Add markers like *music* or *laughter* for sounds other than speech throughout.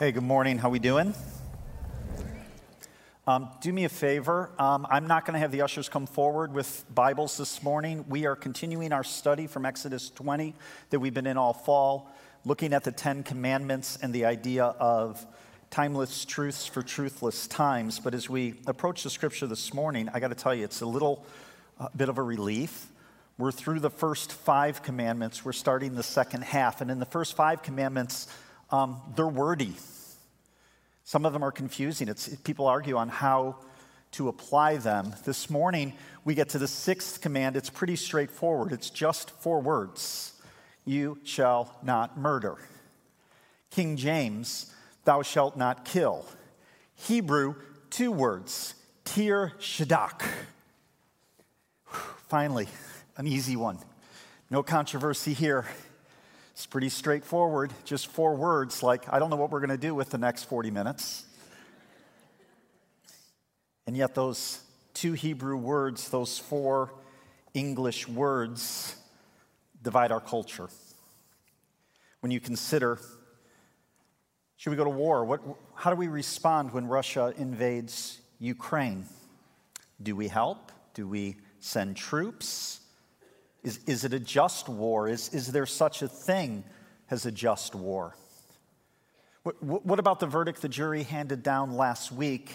Hey, good morning. How we doing? Um, do me a favor. Um, I'm not going to have the ushers come forward with Bibles this morning. We are continuing our study from Exodus 20 that we've been in all fall, looking at the Ten Commandments and the idea of timeless truths for truthless times. But as we approach the scripture this morning, I got to tell you, it's a little uh, bit of a relief. We're through the first five commandments. We're starting the second half. And in the first five commandments, um, they're wordy. Some of them are confusing. It's, people argue on how to apply them. This morning, we get to the sixth command. It's pretty straightforward. It's just four words You shall not murder. King James, thou shalt not kill. Hebrew, two words Tir Shadak. Finally, an easy one. No controversy here. It's pretty straightforward, just four words like, I don't know what we're going to do with the next 40 minutes. And yet, those two Hebrew words, those four English words, divide our culture. When you consider, should we go to war? What, how do we respond when Russia invades Ukraine? Do we help? Do we send troops? Is, is it a just war? Is, is there such a thing as a just war? What, what about the verdict the jury handed down last week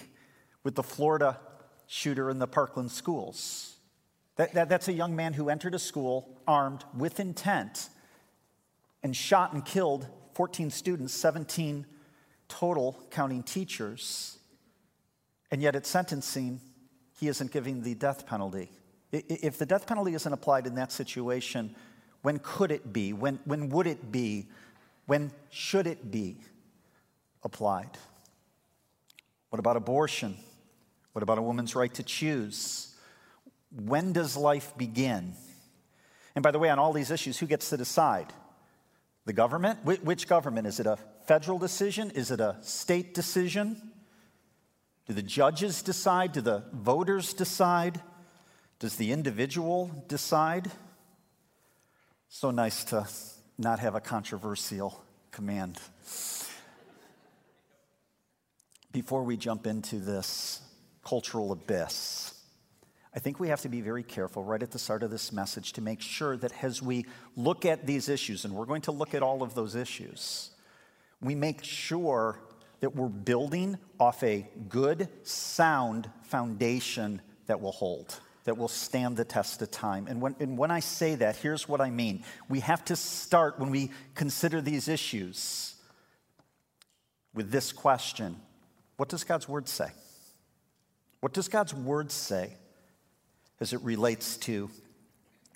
with the Florida shooter in the Parkland schools? That, that, that's a young man who entered a school armed with intent and shot and killed 14 students, 17 total, counting teachers. And yet at sentencing, he isn't giving the death penalty. If the death penalty isn't applied in that situation, when could it be? When, when would it be? When should it be applied? What about abortion? What about a woman's right to choose? When does life begin? And by the way, on all these issues, who gets to decide? The government? Which government? Is it a federal decision? Is it a state decision? Do the judges decide? Do the voters decide? Does the individual decide? So nice to not have a controversial command. Before we jump into this cultural abyss, I think we have to be very careful right at the start of this message to make sure that as we look at these issues, and we're going to look at all of those issues, we make sure that we're building off a good, sound foundation that will hold that will stand the test of time. And when, and when I say that, here's what I mean. We have to start when we consider these issues with this question What does God's word say? What does God's word say as it relates to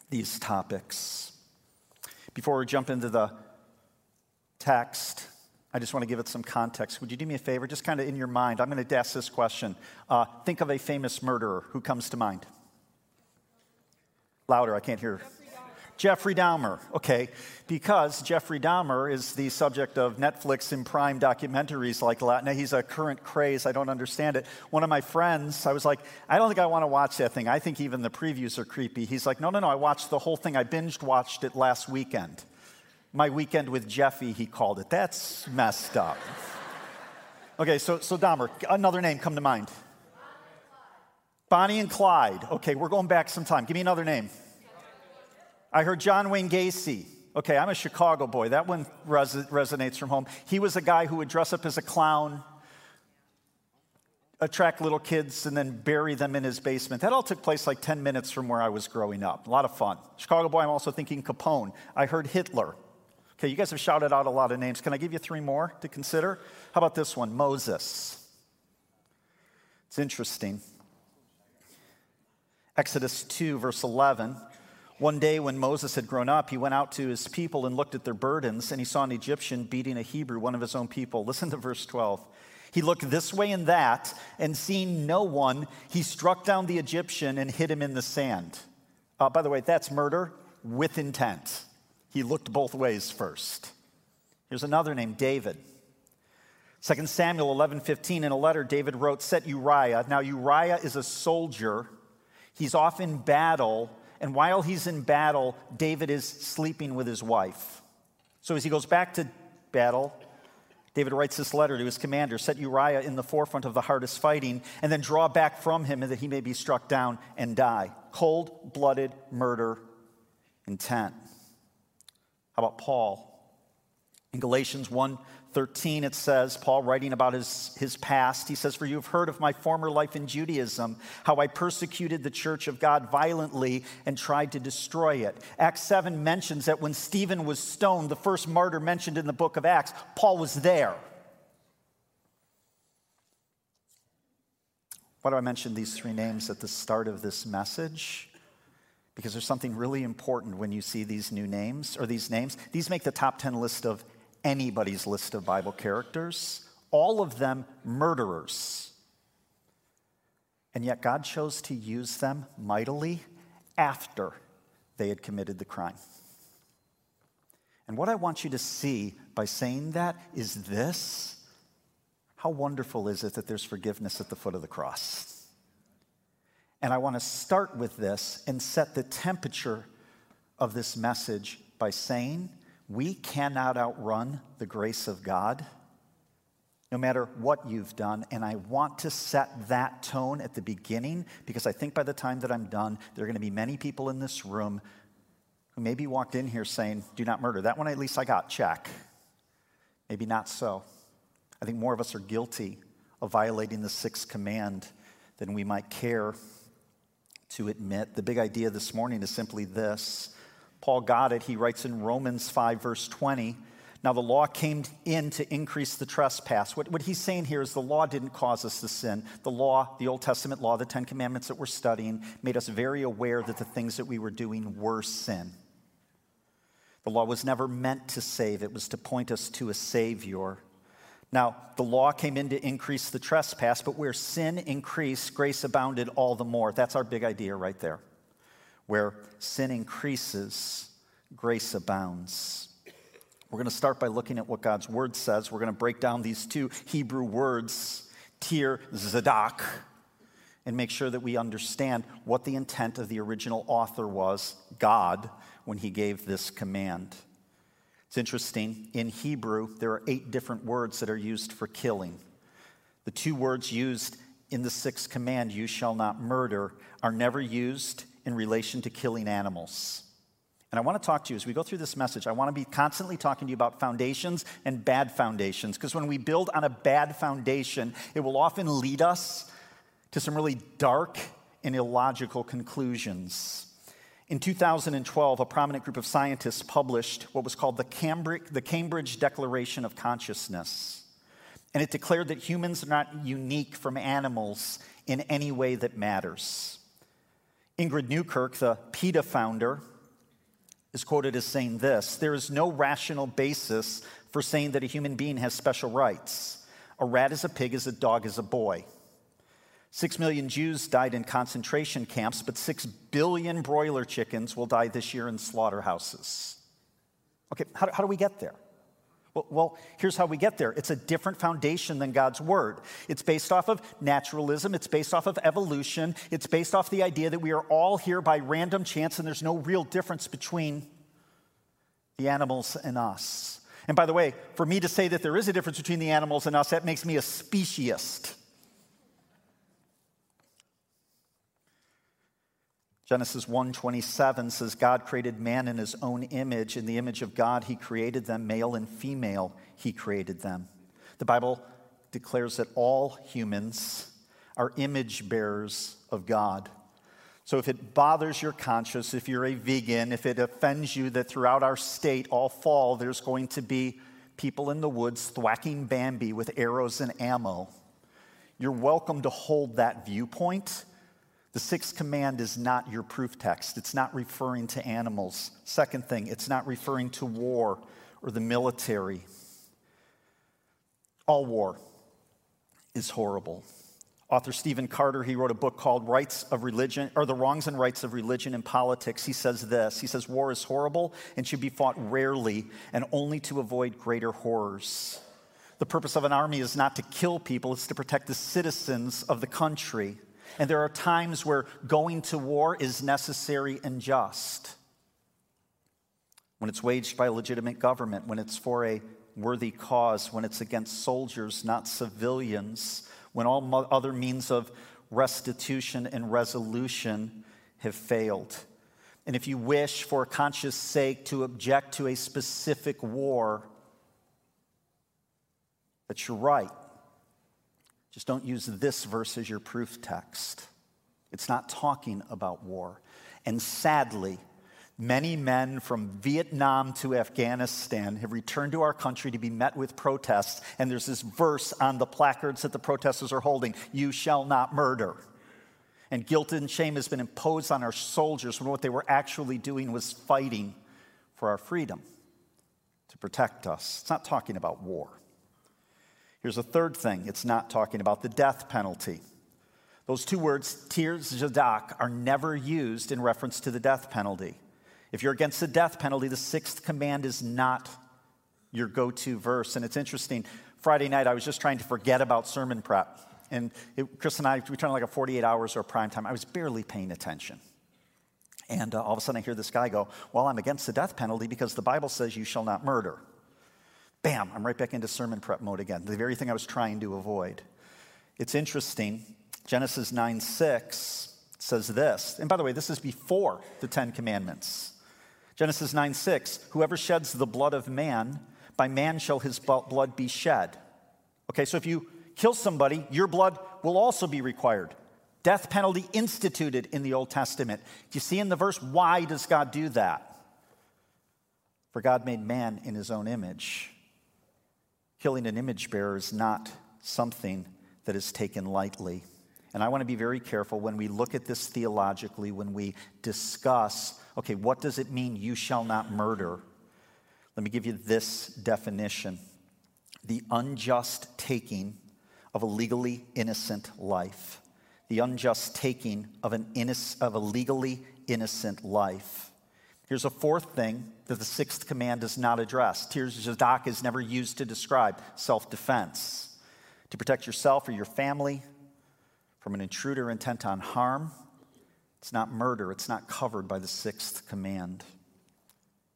these topics? Before we jump into the text, I just want to give it some context. Would you do me a favor? Just kind of in your mind, I'm going to ask this question. Uh, think of a famous murderer who comes to mind. Louder, I can't hear. Jeffrey Dahmer. Okay, because Jeffrey Dahmer is the subject of Netflix and Prime documentaries like. Now, he's a current craze. I don't understand it. One of my friends, I was like, I don't think I want to watch that thing. I think even the previews are creepy. He's like, no, no, no, I watched the whole thing. I binged watched it last weekend. My weekend with Jeffy, he called it. That's messed up. okay, so, so Dahmer, another name come to mind. Bonnie and Clyde. Okay, we're going back some time. Give me another name. I heard John Wayne Gacy. Okay, I'm a Chicago boy. That one res- resonates from home. He was a guy who would dress up as a clown, attract little kids, and then bury them in his basement. That all took place like 10 minutes from where I was growing up. A lot of fun. Chicago boy, I'm also thinking Capone. I heard Hitler. Okay, you guys have shouted out a lot of names. Can I give you three more to consider? How about this one? Moses. It's interesting. Exodus 2, verse 11. One day when Moses had grown up, he went out to his people and looked at their burdens, and he saw an Egyptian beating a Hebrew, one of his own people. Listen to verse 12. He looked this way and that, and seeing no one, he struck down the Egyptian and hid him in the sand. Uh, by the way, that's murder with intent. He looked both ways first. Here's another name, David. 2 Samuel 11 15, in a letter, David wrote, Set Uriah. Now, Uriah is a soldier He's off in battle, and while he's in battle, David is sleeping with his wife. So as he goes back to battle, David writes this letter to his commander set Uriah in the forefront of the hardest fighting, and then draw back from him that he may be struck down and die. Cold blooded murder intent. How about Paul? In Galatians 1 13, it says, Paul writing about his, his past, he says, For you have heard of my former life in Judaism, how I persecuted the church of God violently and tried to destroy it. Acts 7 mentions that when Stephen was stoned, the first martyr mentioned in the book of Acts, Paul was there. Why do I mention these three names at the start of this message? Because there's something really important when you see these new names or these names. These make the top 10 list of anybody's list of Bible characters, all of them murderers. And yet God chose to use them mightily after they had committed the crime. And what I want you to see by saying that is this how wonderful is it that there's forgiveness at the foot of the cross? And I want to start with this and set the temperature of this message by saying we cannot outrun the grace of God, no matter what you've done. And I want to set that tone at the beginning because I think by the time that I'm done, there are going to be many people in this room who maybe walked in here saying, Do not murder. That one at least I got, check. Maybe not so. I think more of us are guilty of violating the sixth command than we might care to admit. The big idea this morning is simply this Paul got it. He writes in Romans 5, verse 20. Now, the law came in to increase the trespass. What, what, he's saying here is the law didn't cause us to sin. The law, the Old Testament law, the Ten Commandments that we're studying, made us very aware that the things that we were doing were sin. The law was never meant to save, it was to point us to a Savior. Now, the law came in to increase the trespass, but where sin increased, grace abounded all the more. That's our big idea right there. Where sin increases, grace abounds. We're going to start by looking at what God's word says. We're going to break down these two Hebrew words, tir, zadok, and make sure that we understand what the intent of the original author was, God, when he gave this command. It's interesting. In Hebrew, there are eight different words that are used for killing. The two words used in the sixth command, you shall not murder, are never used in relation to killing animals. And I want to talk to you as we go through this message. I want to be constantly talking to you about foundations and bad foundations, because when we build on a bad foundation, it will often lead us to some really dark and illogical conclusions. In 2012, a prominent group of scientists published what was called the Cambridge, the Cambridge Declaration of Consciousness. And it declared that humans are not unique from animals in any way that matters. Ingrid Newkirk, the PETA founder, is quoted as saying this There is no rational basis for saying that a human being has special rights. A rat is a pig, as a dog is a boy. Six million Jews died in concentration camps, but six billion broiler chickens will die this year in slaughterhouses. Okay, how, how do we get there? Well, here's how we get there it's a different foundation than God's word. It's based off of naturalism, it's based off of evolution, it's based off the idea that we are all here by random chance and there's no real difference between the animals and us. And by the way, for me to say that there is a difference between the animals and us, that makes me a speciesist. Genesis 1:27 says God created man in his own image in the image of God he created them male and female he created them. The Bible declares that all humans are image bearers of God. So if it bothers your conscience, if you're a vegan, if it offends you that throughout our state all fall there's going to be people in the woods thwacking Bambi with arrows and ammo, you're welcome to hold that viewpoint the sixth command is not your proof text. It's not referring to animals. Second thing, it's not referring to war or the military. All war is horrible. Author Stephen Carter, he wrote a book called Rights of Religion, or The Wrongs and Rights of Religion and Politics. He says this He says, War is horrible and should be fought rarely and only to avoid greater horrors. The purpose of an army is not to kill people, it's to protect the citizens of the country. And there are times where going to war is necessary and just. When it's waged by legitimate government, when it's for a worthy cause when it's against soldiers, not civilians, when all other means of restitution and resolution have failed. And if you wish for a conscious sake to object to a specific war, that you're right. Just don't use this verse as your proof text. It's not talking about war. And sadly, many men from Vietnam to Afghanistan have returned to our country to be met with protests. And there's this verse on the placards that the protesters are holding You shall not murder. And guilt and shame has been imposed on our soldiers when what they were actually doing was fighting for our freedom to protect us. It's not talking about war. Here's a third thing it's not talking about the death penalty. Those two words, tir zadak, are never used in reference to the death penalty. If you're against the death penalty, the sixth command is not your go to verse. And it's interesting. Friday night, I was just trying to forget about sermon prep. And it, Chris and I, we turned like a 48 hours or prime time. I was barely paying attention. And uh, all of a sudden, I hear this guy go, Well, I'm against the death penalty because the Bible says you shall not murder. Bam, I'm right back into sermon prep mode again, the very thing I was trying to avoid. It's interesting. Genesis 9 6 says this. And by the way, this is before the Ten Commandments. Genesis 9 6 Whoever sheds the blood of man, by man shall his blood be shed. Okay, so if you kill somebody, your blood will also be required. Death penalty instituted in the Old Testament. Do you see in the verse why does God do that? For God made man in his own image. Killing an image bearer is not something that is taken lightly. And I want to be very careful when we look at this theologically, when we discuss, okay, what does it mean, you shall not murder? Let me give you this definition the unjust taking of a legally innocent life. The unjust taking of, an inno- of a legally innocent life. Here's a fourth thing that the sixth command does not address. Tir zadak is never used to describe self defense. To protect yourself or your family from an intruder intent on harm. It's not murder, it's not covered by the sixth command.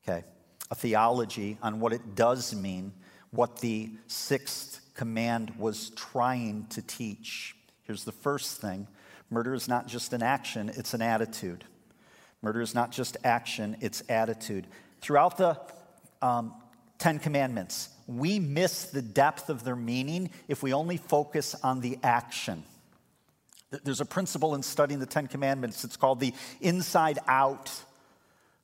Okay, a theology on what it does mean, what the sixth command was trying to teach. Here's the first thing murder is not just an action, it's an attitude. Murder is not just action, it's attitude. Throughout the um, Ten Commandments, we miss the depth of their meaning if we only focus on the action. There's a principle in studying the Ten Commandments, it's called the inside out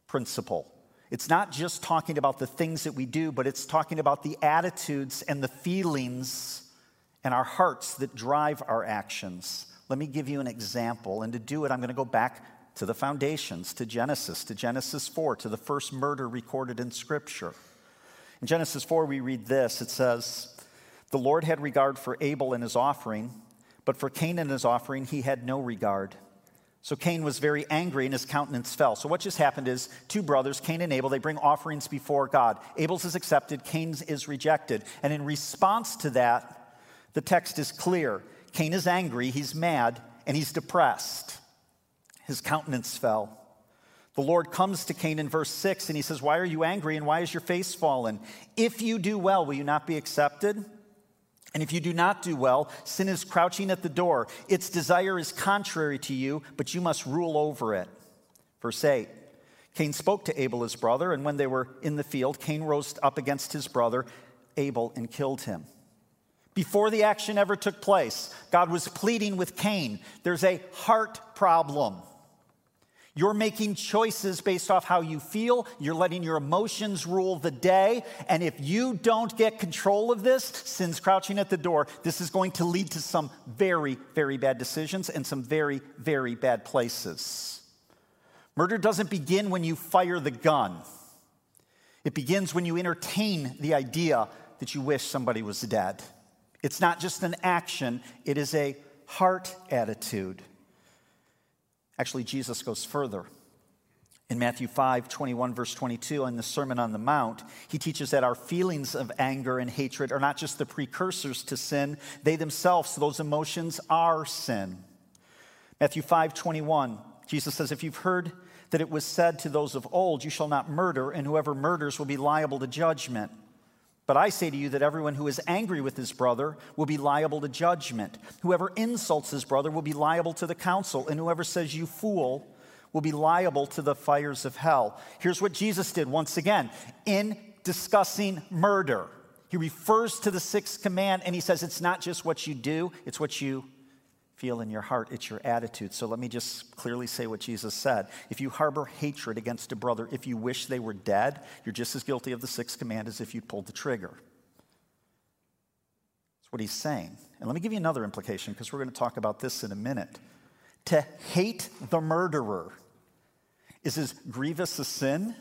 principle. It's not just talking about the things that we do, but it's talking about the attitudes and the feelings and our hearts that drive our actions. Let me give you an example. And to do it, I'm going to go back to the foundations, to Genesis, to Genesis 4, to the first murder recorded in Scripture. In Genesis 4, we read this it says, The Lord had regard for Abel and his offering, but for Cain and his offering, he had no regard. So Cain was very angry and his countenance fell. So what just happened is two brothers, Cain and Abel, they bring offerings before God. Abel's is accepted, Cain's is rejected. And in response to that, the text is clear. Cain is angry, he's mad, and he's depressed his countenance fell. The Lord comes to Cain in verse 6 and he says, Why are you angry and why is your face fallen? If you do well, will you not be accepted? And if you do not do well, sin is crouching at the door. Its desire is contrary to you, but you must rule over it. Verse 8 Cain spoke to Abel, his brother, and when they were in the field, Cain rose up against his brother, Abel, and killed him. Before the action ever took place, God was pleading with Cain. There's a heart problem. You're making choices based off how you feel. You're letting your emotions rule the day. And if you don't get control of this, sin's crouching at the door. This is going to lead to some very, very bad decisions and some very, very bad places. Murder doesn't begin when you fire the gun, it begins when you entertain the idea that you wish somebody was dead. It's not just an action, it is a heart attitude. Actually, Jesus goes further. In Matthew 5, 21, verse 22, in the Sermon on the Mount, he teaches that our feelings of anger and hatred are not just the precursors to sin, they themselves, those emotions, are sin. Matthew 5, 21, Jesus says, If you've heard that it was said to those of old, You shall not murder, and whoever murders will be liable to judgment. But I say to you that everyone who is angry with his brother will be liable to judgment. Whoever insults his brother will be liable to the council, and whoever says, You fool, will be liable to the fires of hell. Here's what Jesus did once again in discussing murder. He refers to the sixth command and he says, It's not just what you do, it's what you feel in your heart, it's your attitude. So let me just clearly say what Jesus said. If you harbor hatred against a brother, if you wish they were dead, you're just as guilty of the sixth command as if you pulled the trigger. That's what he's saying. And let me give you another implication because we're going to talk about this in a minute. To hate the murderer is as grievous a sin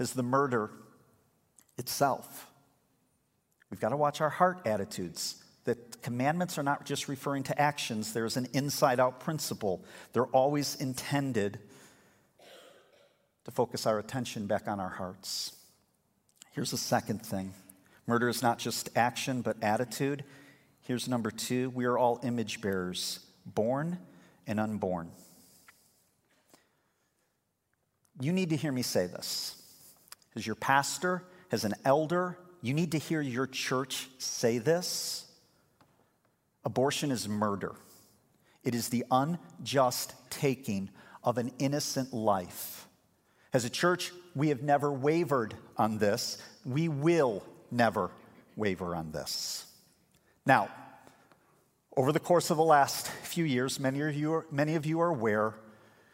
as the murder itself. We've got to watch our heart attitudes commandments are not just referring to actions, there's an inside out principle. They're always intended to focus our attention back on our hearts. Here's the second thing murder is not just action, but attitude. Here's number two we are all image bearers, born and unborn. You need to hear me say this. As your pastor, as an elder, you need to hear your church say this. Abortion is murder, it is the unjust taking of an innocent life. As a church, we have never wavered on this. We will never waver on this. Now, over the course of the last few years, many of you are, many of you are aware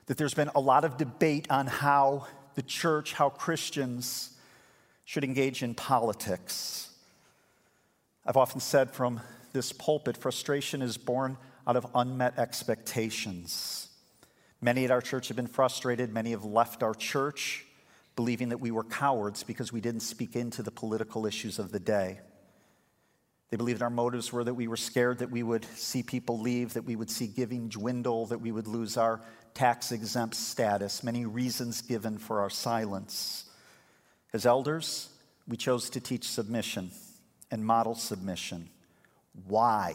that there's been a lot of debate on how the church, how Christians should engage in politics. I've often said from this pulpit, frustration is born out of unmet expectations. Many at our church have been frustrated. Many have left our church believing that we were cowards because we didn't speak into the political issues of the day. They believed our motives were that we were scared that we would see people leave, that we would see giving dwindle, that we would lose our tax exempt status. Many reasons given for our silence. As elders, we chose to teach submission and model submission. Why?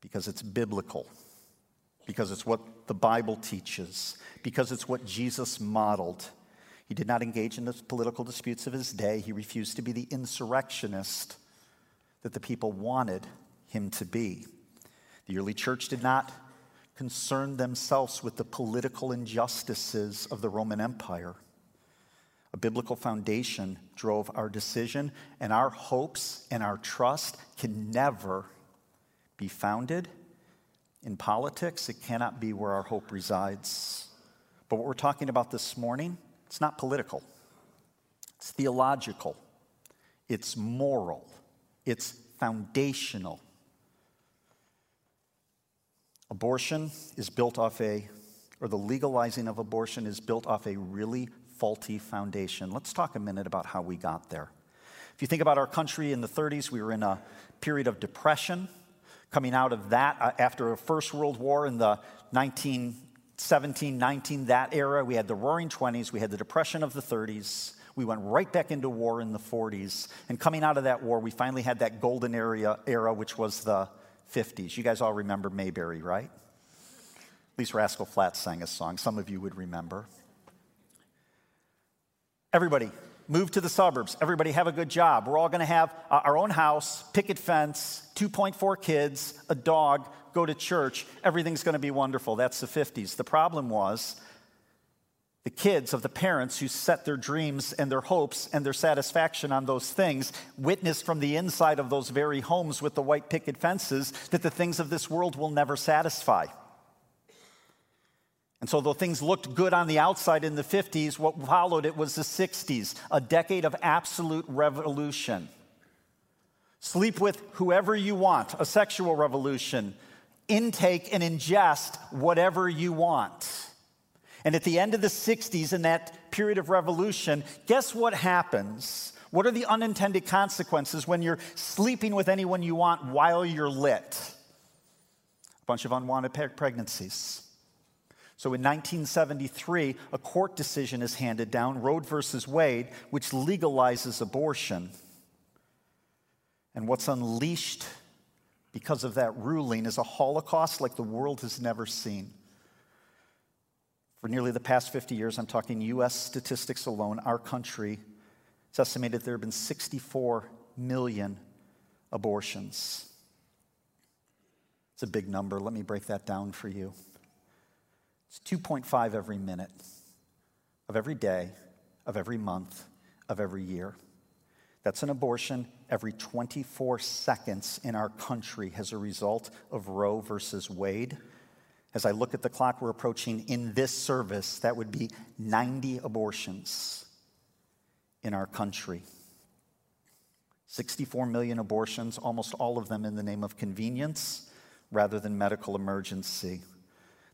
Because it's biblical, because it's what the Bible teaches, because it's what Jesus modeled. He did not engage in the political disputes of his day. He refused to be the insurrectionist that the people wanted him to be. The early church did not concern themselves with the political injustices of the Roman Empire. A biblical foundation drove our decision, and our hopes and our trust can never be founded in politics. It cannot be where our hope resides. But what we're talking about this morning, it's not political, it's theological, it's moral, it's foundational. Abortion is built off a, or the legalizing of abortion is built off a really faulty foundation. Let's talk a minute about how we got there. If you think about our country in the 30s, we were in a period of depression. Coming out of that, uh, after a First World War in the 1917, 19, that era, we had the Roaring 20s, we had the Depression of the 30s. We went right back into war in the 40s. And coming out of that war, we finally had that golden area, era, which was the 50s. You guys all remember Mayberry, right? At least Rascal Flatts sang a song. Some of you would remember. Everybody, move to the suburbs. Everybody have a good job. We're all going to have our own house, picket fence, 2.4 kids, a dog, go to church. Everything's going to be wonderful. That's the 50s. The problem was the kids of the parents who set their dreams and their hopes and their satisfaction on those things witnessed from the inside of those very homes with the white picket fences that the things of this world will never satisfy. And so, though things looked good on the outside in the 50s, what followed it was the 60s, a decade of absolute revolution. Sleep with whoever you want, a sexual revolution. Intake and ingest whatever you want. And at the end of the 60s, in that period of revolution, guess what happens? What are the unintended consequences when you're sleeping with anyone you want while you're lit? A bunch of unwanted pregnancies so in 1973, a court decision is handed down, Roe versus Wade, which legalizes abortion. And what's unleashed because of that ruling is a Holocaust like the world has never seen. For nearly the past 50 years, I'm talking US statistics alone, our country It's estimated there have been 64 million abortions. It's a big number. Let me break that down for you. It's 2.5 every minute of every day, of every month, of every year. That's an abortion every 24 seconds in our country as a result of Roe versus Wade. As I look at the clock we're approaching in this service, that would be 90 abortions in our country. 64 million abortions, almost all of them in the name of convenience rather than medical emergency.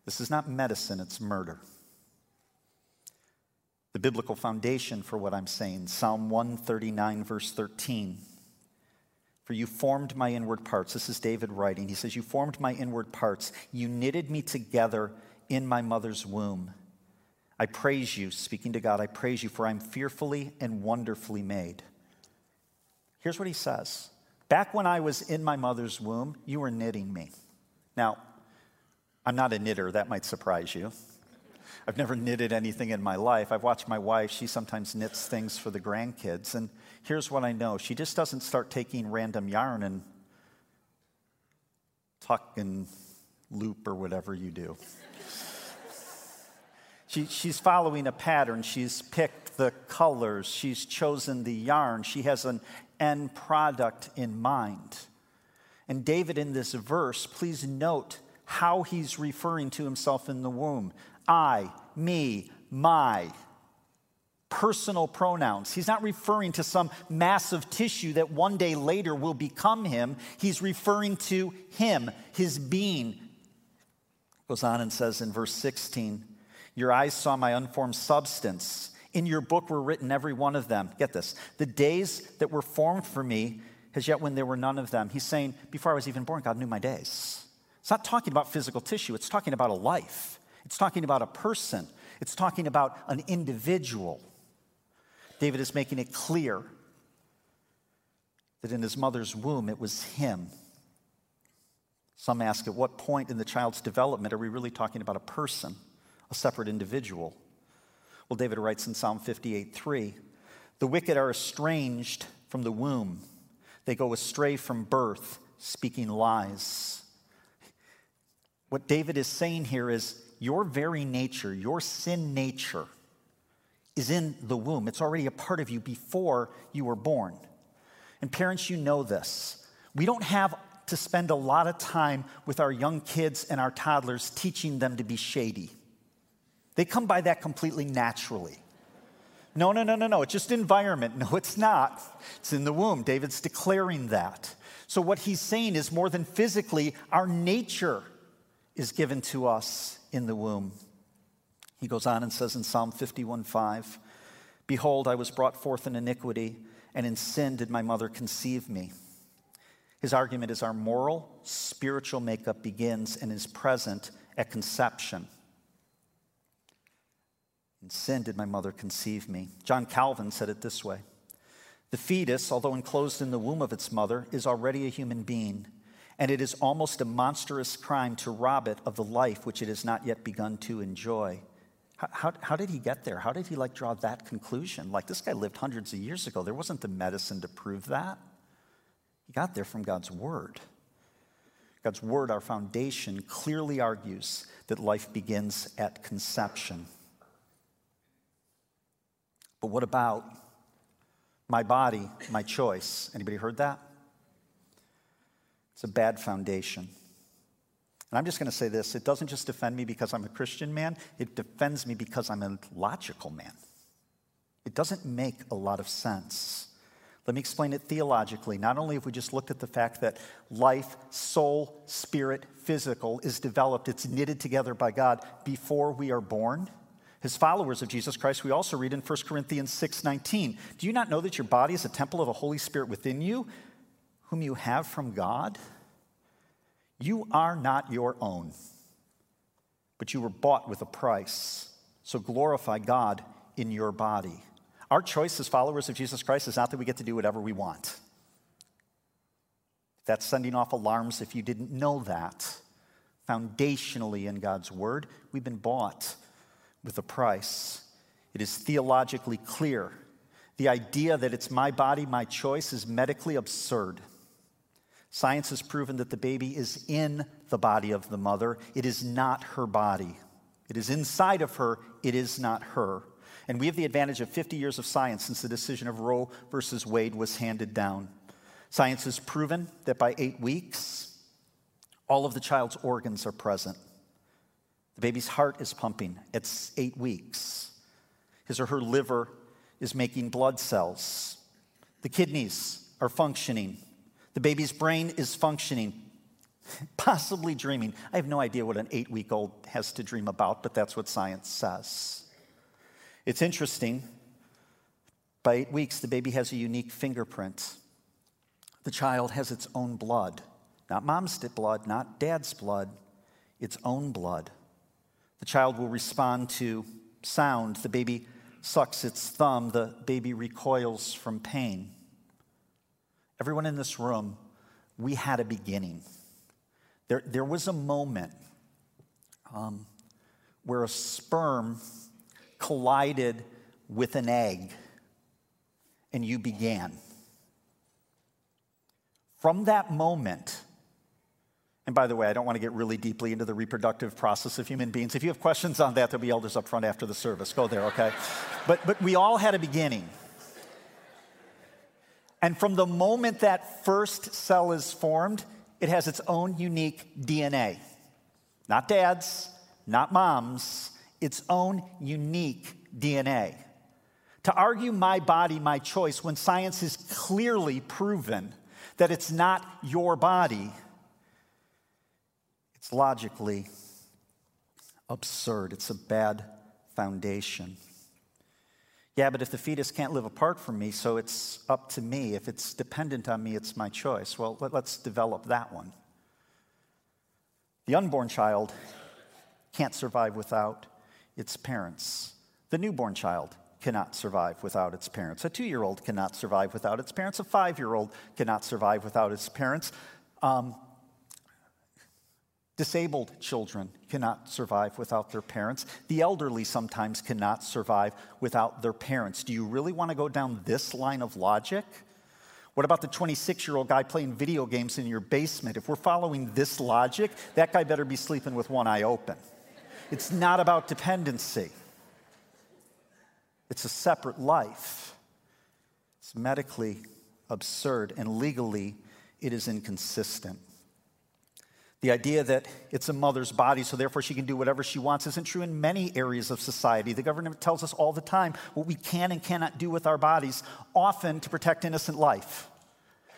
This is not medicine, it's murder the biblical foundation for what I'm saying. Psalm 139, verse 13. For you formed my inward parts. This is David writing. He says, You formed my inward parts. You knitted me together in my mother's womb. I praise you, speaking to God, I praise you, for I'm fearfully and wonderfully made. Here's what he says Back when I was in my mother's womb, you were knitting me. Now, I'm not a knitter, that might surprise you. I've never knitted anything in my life. I've watched my wife, she sometimes knits things for the grandkids. And here's what I know she just doesn't start taking random yarn and tuck and loop or whatever you do. she, she's following a pattern. She's picked the colors, she's chosen the yarn, she has an end product in mind. And David, in this verse, please note how he's referring to himself in the womb. I, me, my. Personal pronouns. He's not referring to some massive tissue that one day later will become him. He's referring to him, his being. Goes on and says in verse 16, Your eyes saw my unformed substance. In your book were written every one of them. Get this. The days that were formed for me, as yet when there were none of them. He's saying, Before I was even born, God knew my days. It's not talking about physical tissue, it's talking about a life. It's talking about a person, it's talking about an individual. David is making it clear that in his mother's womb it was him. Some ask at what point in the child's development are we really talking about a person, a separate individual? Well, David writes in Psalm 58 3 The wicked are estranged from the womb, they go astray from birth, speaking lies. What David is saying here is your very nature, your sin nature, is in the womb. It's already a part of you before you were born. And parents, you know this. We don't have to spend a lot of time with our young kids and our toddlers teaching them to be shady. They come by that completely naturally. No, no, no, no, no. It's just environment. *laughs* No, it's not. It's in the womb. David's declaring that. So, what he's saying is more than physically, our nature is given to us in the womb. He goes on and says in Psalm 51 5, Behold, I was brought forth in iniquity, and in sin did my mother conceive me. His argument is our moral, spiritual makeup begins and is present at conception. In sin did my mother conceive me. John Calvin said it this way The fetus, although enclosed in the womb of its mother, is already a human being and it is almost a monstrous crime to rob it of the life which it has not yet begun to enjoy. How, how, did he get there? How did he like draw that conclusion? Like this guy lived hundreds of years ago. There wasn't the medicine to prove that. He got there from God's word. God's word, our foundation, clearly argues that life begins at conception. But what about my body, my choice? Anybody heard that? It's a bad foundation. And I'm just going to say this it doesn't just defend me because I'm a Christian man, it defends me because I'm a logical man. It doesn't make a lot of sense. Let me explain it theologically. Not only have we just looked at the fact that life, soul, spirit, physical is developed, it's knitted together by God before we are born. As followers of Jesus Christ, we also read in 1 Corinthians 6:19, "Do you not know that your body is a temple of the Holy Spirit within you, whom you have from God, you are not your own, but you were bought with a price. So glorify God in your body. Our choice as followers of Jesus Christ is not that we get to do whatever we want. That's sending off alarms if you didn't know that. Foundationally in God's word, we've been bought with a price. It is theologically clear The idea that it's my body, my choice is medically absurd. Science has proven that the baby is in the body of the mother, it is not her body. It is inside of her, it is not her. And we have the advantage of 50 years of science since the decision of Roe versus Wade was handed down. Science has proven that by eight weeks, all of the child's organs are present. The baby's heart is pumping at eight weeks. His or her liver is making blood cells. The kidneys are functioning. The baby's brain is functioning, *laughs* possibly dreaming. I have no idea what an eight week old has to dream about, but that's what science says. It's interesting. By eight weeks, the baby has a unique fingerprint. The child has its own blood, not mom's blood, not dad's blood, its own blood. The child will respond to sound. The baby sucks its thumb. The baby recoils from pain. Everyone in this room, we had a beginning. There, there was a moment um, where a sperm collided with an egg and you began. From that moment, and by the way, I don't want to get really deeply into the reproductive process of human beings. If you have questions on that, there'll be elders up front after the service. Go there, okay? but, but we all had a beginning. And from the moment that first cell is formed, it has its own unique DNA. Not dad's, not mom's, its own unique DNA. To argue my body, my choice, when science has clearly proven that it's not your body it's logically absurd. It's a bad foundation. Yeah, but if the fetus can't live apart from me, so it's up to me. If it's dependent on me, it's my choice. Well, let, us develop that one. The unborn child can't survive without its parents. The newborn child cannot survive without its parents. A two year old cannot survive without its parents. A five year old cannot survive without its parents. Um, Disabled children cannot survive without their parents. The elderly sometimes cannot survive without their parents. Do you really want to go down this line of logic? What about the 26 year old guy playing video games in your basement? If we're following this logic, that guy better be sleeping with one eye open. It's not about dependency, it's a separate life. It's medically absurd, and legally, it is inconsistent. The idea that it's a mother's body, so therefore she can do whatever she wants, isn't true in many areas of society. The government tells us all the time what we can and cannot do with our bodies, often to protect innocent life.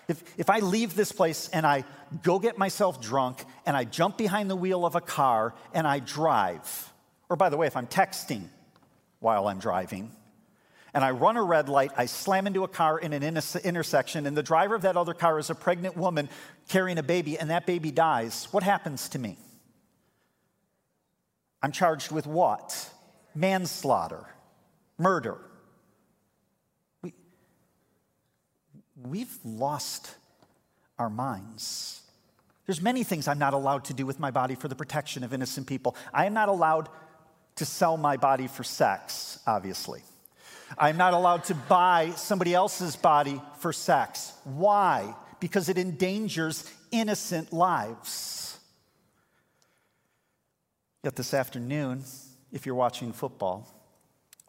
If, if I leave this place and I go get myself drunk and I jump behind the wheel of a car and I drive, or by the way, if I'm texting while I'm driving, and I run a red light, I slam into a car in an intersection, and the driver of that other car is a pregnant woman carrying a baby, and that baby dies, what happens to me? I'm charged with what? Manslaughter, murder. We, we've lost our minds. There's many things I'm not allowed to do with my body for the protection of innocent people. I am not allowed to sell my body for sex, obviously. I'm not allowed to buy somebody else's body for sex. Why? Because it endangers innocent lives. Yet this afternoon, if you're watching football,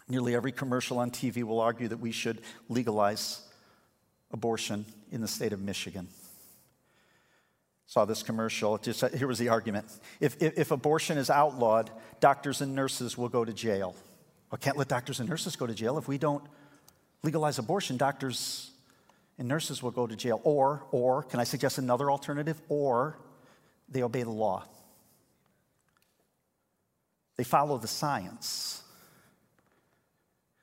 nearly every commercial on TV will argue that we should legalize abortion in the state of Michigan. Saw this commercial. Just, here was the argument. If, if, if abortion is outlawed, doctors and nurses will go to jail. I can't let doctors and nurses go to jail. If we don't legalize abortion, doctors and nurses will go to jail. Or, or, can I suggest another alternative? Or they obey the law. They follow the science.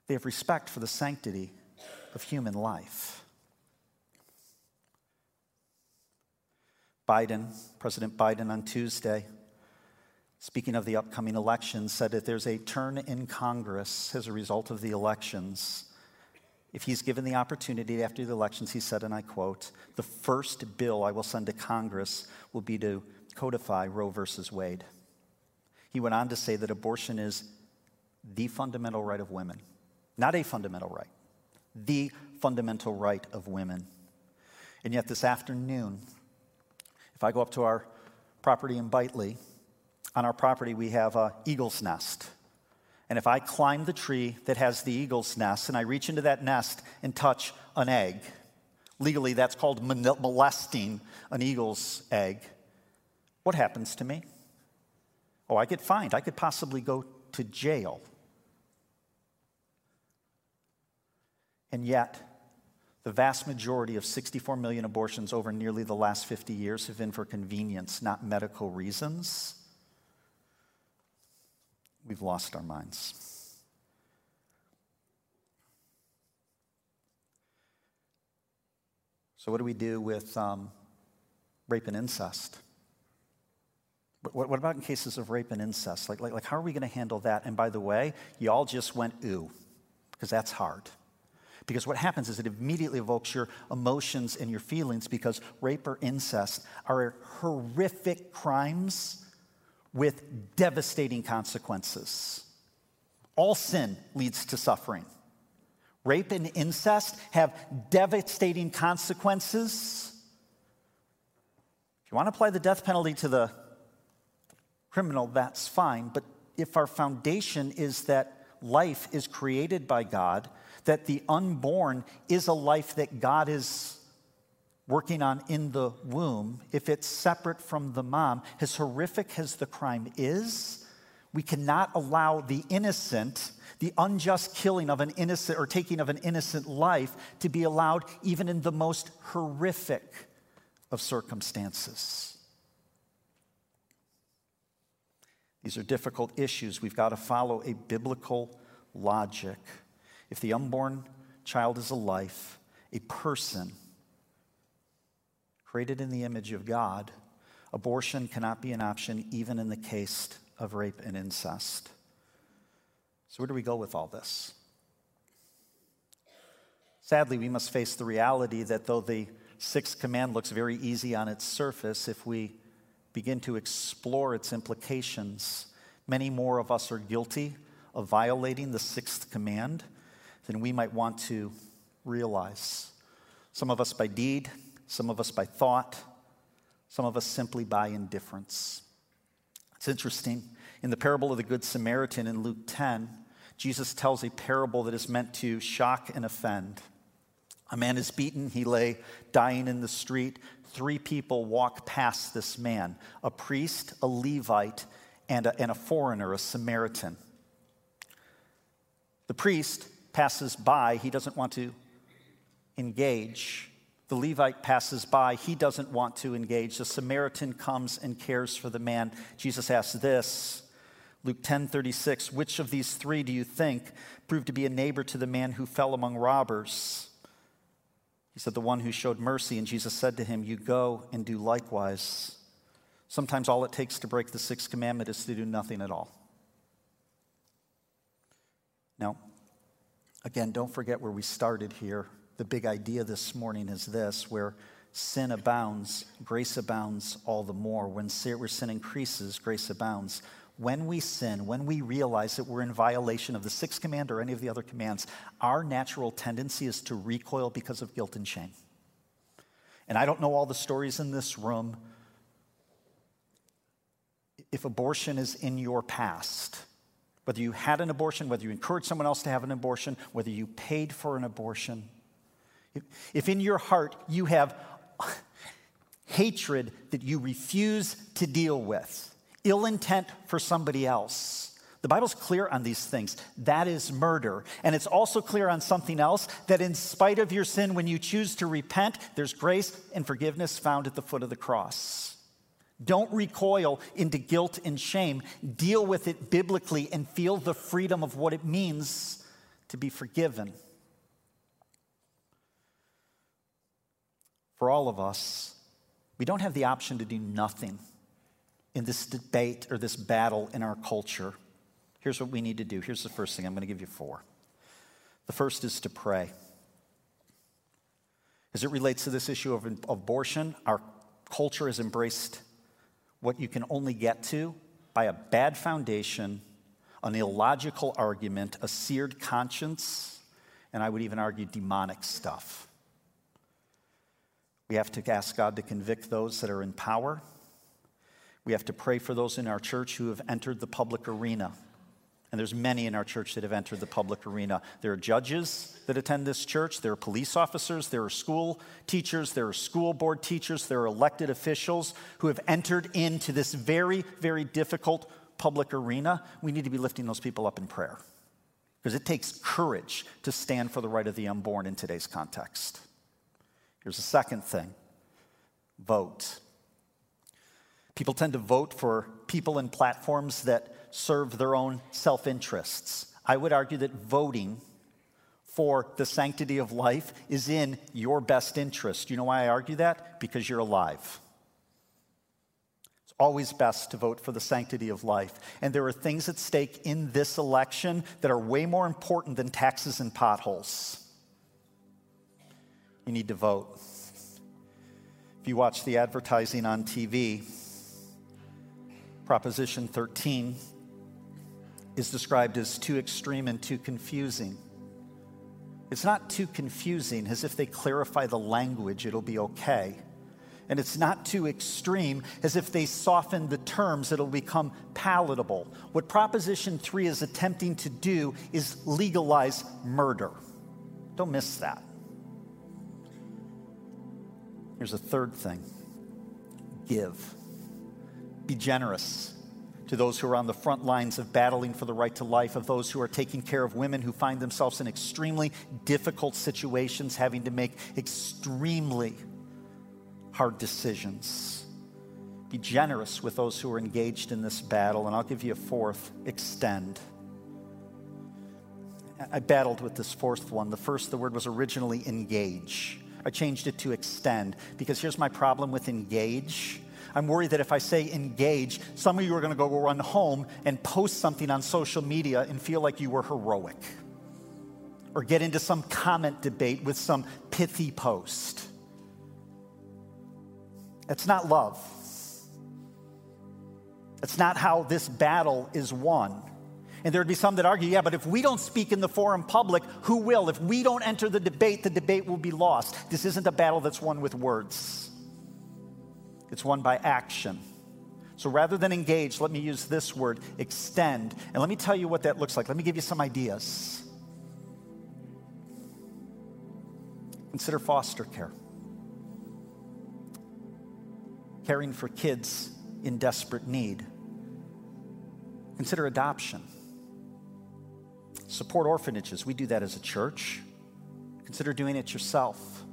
They have respect for the sanctity of human life. Biden, President Biden on Tuesday, speaking of the upcoming elections, said if there's a turn in Congress as a result of the elections, if he's given the opportunity after the elections, he said, and I quote, the first bill I will send to Congress will be to codify Roe versus Wade. He went on to say that abortion is the fundamental right of women, not a fundamental right, the fundamental right of women. And yet, this afternoon, if I go up to our property in Bitely, on our property we have a eagle's nest. And if I climb the tree that has the eagle's nest and I reach into that nest and touch an egg, legally that's called molesting an eagle's egg, what happens to me? Oh, I get fined. I could possibly go to jail. And yet, the vast majority of 64 million abortions over nearly the last 50 years have been for convenience, not medical reasons. We've lost our minds. So, what do we do with um, rape and incest? What, what, about in cases of rape and incest? Like, like, like how are we going to handle that? And by the way, you all just went ooh, because that's hard. Because what happens is it immediately evokes your emotions and your feelings because rape or incest are horrific crimes with devastating consequences. All sin leads to suffering. Rape and incest have devastating consequences. If you want to apply the death penalty to the criminal, that's fine. But if our foundation is that life is created by God, that the unborn is a life that God is working on in the womb, if it's separate from the mom, as horrific as the crime is, we cannot allow the innocent, the unjust killing of an innocent or taking of an innocent life to be allowed even in the most horrific of circumstances. These are difficult issues. We've got to follow a biblical logic. If the unborn child is a life, a person created in the image of God, abortion cannot be an option even in the case of rape and incest. So, where do we go with all this? Sadly, we must face the reality that though the sixth command looks very easy on its surface, if we begin to explore its implications, many more of us are guilty of violating the sixth command than we might want to realize. Some of us by deed, some of us by thought, some of us simply by indifference. It's interesting. In the parable of the Good Samaritan in Luke 10, Jesus tells a parable that is meant to shock and offend. A man is beaten, he lay dying in the street. Three people walk past this man a priest, a Levite, and a, and a foreigner, a Samaritan. The priest passes by, he doesn't want to engage. The Levite passes by, he doesn't want to engage. The Samaritan comes and cares for the man. Jesus asks this Luke 10 36, which of these three do you think proved to be a neighbor to the man who fell among robbers? He said, The one who showed mercy. And Jesus said to him, You go and do likewise. Sometimes all it takes to break the sixth commandment is to do nothing at all. Now, Again, don't forget where we started here. The big idea this morning is this where sin abounds, grace abounds all the more. When sin, where sin increases, grace abounds. When we sin, when we realize that we're in violation of the sixth command or any of the other commands, our natural tendency is to recoil because of guilt and shame. And I don't know all the stories in this room. If abortion is in your past, whether you had an abortion, whether you encouraged someone else to have an abortion, whether you paid for an abortion, if in your heart you have *laughs* hatred that you refuse to deal with, ill intent for somebody else, the Bible's clear on these things. That is murder. And it's also clear on something else that in spite of your sin, when you choose to repent, there's grace and forgiveness found at the foot of the cross. Don't recoil into guilt and shame. Deal with it biblically and feel the freedom of what it means to be forgiven. For all of us, we don't have the option to do nothing in this debate or this battle in our culture. Here's what we need to do. Here's the first thing I'm going to give you four. The first is to pray. As it relates to this issue of abortion, our culture has embraced what you can only get to by a bad foundation, an illogical argument, a seared conscience, and I would even argue demonic stuff. We have to ask God to convict those that are in power. We have to pray for those in our church who have entered the public arena. And there's many in our church that have entered the public arena. There are judges that attend this church, there are police officers, there are school teachers, there are school board teachers, there are elected officials who have entered into this very, very difficult public arena. We need to be lifting those people up in prayer because it takes courage to stand for the right of the unborn in today's context. Here's the second thing vote. People tend to vote for people and platforms that serve their own self interests. I would argue that voting for the sanctity of life is in your best interest. You know why I argue that? Because you're alive. It's always best to vote for the sanctity of life. And there are things at stake in this election that are way more important than taxes and potholes. You need to vote. If you watch the advertising on TV, Proposition 13 is described as too extreme and too confusing. It's not too confusing, as if they clarify the language, it'll be okay. And it's not too extreme, as if they soften the terms, it'll become palatable. What Proposition 3 is attempting to do is legalize murder. Don't miss that. Here's a third thing give, be generous to those who are on the front lines of battling for the right to life, of those who are taking care of women who find themselves in extremely difficult situations, having to make extremely hard decisions. Be generous with those who are engaged in this battle. And I'll give you a fourth extend. I battled with this fourth one. The first, the word was originally engage. I changed it to extend because here's my problem with engage I'm worried that if I say engage, some of you are going to go run home and post something on social media and feel like you were heroic. Or get into some comment debate with some pithy post. It's not love. It's not how this battle is won. And there'd be some that argue, yeah, but if we don't speak in the forum public, who will? If we don't enter the debate, the debate will be lost. This isn't a battle that's won with words it's won by action. So rather than engage, let me use this word, extend. And let me tell you what that looks like. Let me give you some ideas. Consider foster care, caring for kids in desperate need. Consider adoption. Support orphanages. We do that as a church. Consider doing it yourself.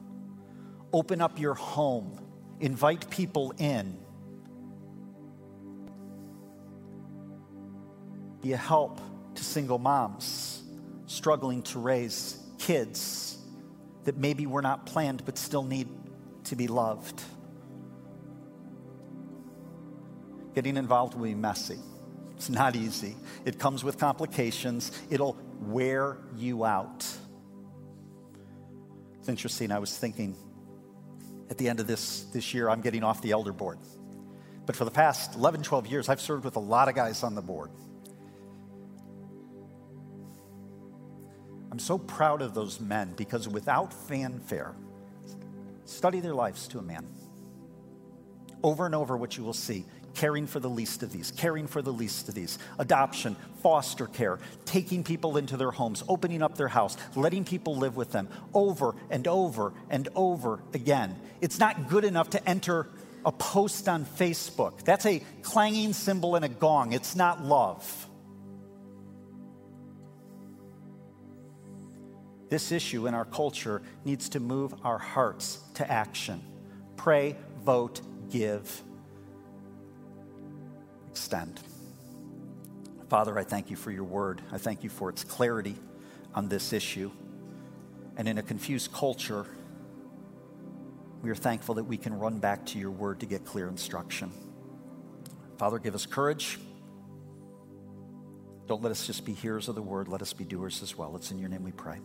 Open up your home invite people in. Be a help to single moms struggling to raise kids that maybe were not planned but still need to be loved. Getting involved will be messy. It's not easy. It comes with complications. It'll wear you out. It's interesting. I was thinking at the end of this, this year, I'm getting off the elder board. But for the past 11, 12 years, I've served with a lot of guys on the board. I'm so proud of those men because without fanfare, study their lives to a man. Over and over, what you will see caring for the least of these, caring for the least of these, adoption, foster care, taking people into their homes, opening up their house, letting people live with them over and over and over again. It's not good enough to enter a post on Facebook. That's a clanging cymbal and a gong. It's not love. This issue in our culture needs to move our hearts to action. Pray, vote, give extend. Father, I thank you for your word. I thank you for its clarity on this issue. And in a confused culture, we are thankful that we can run back to your word to get clear instruction. Father, give us courage. Don't let us just be hearers of the word, let us be doers as well. It's in your name we pray.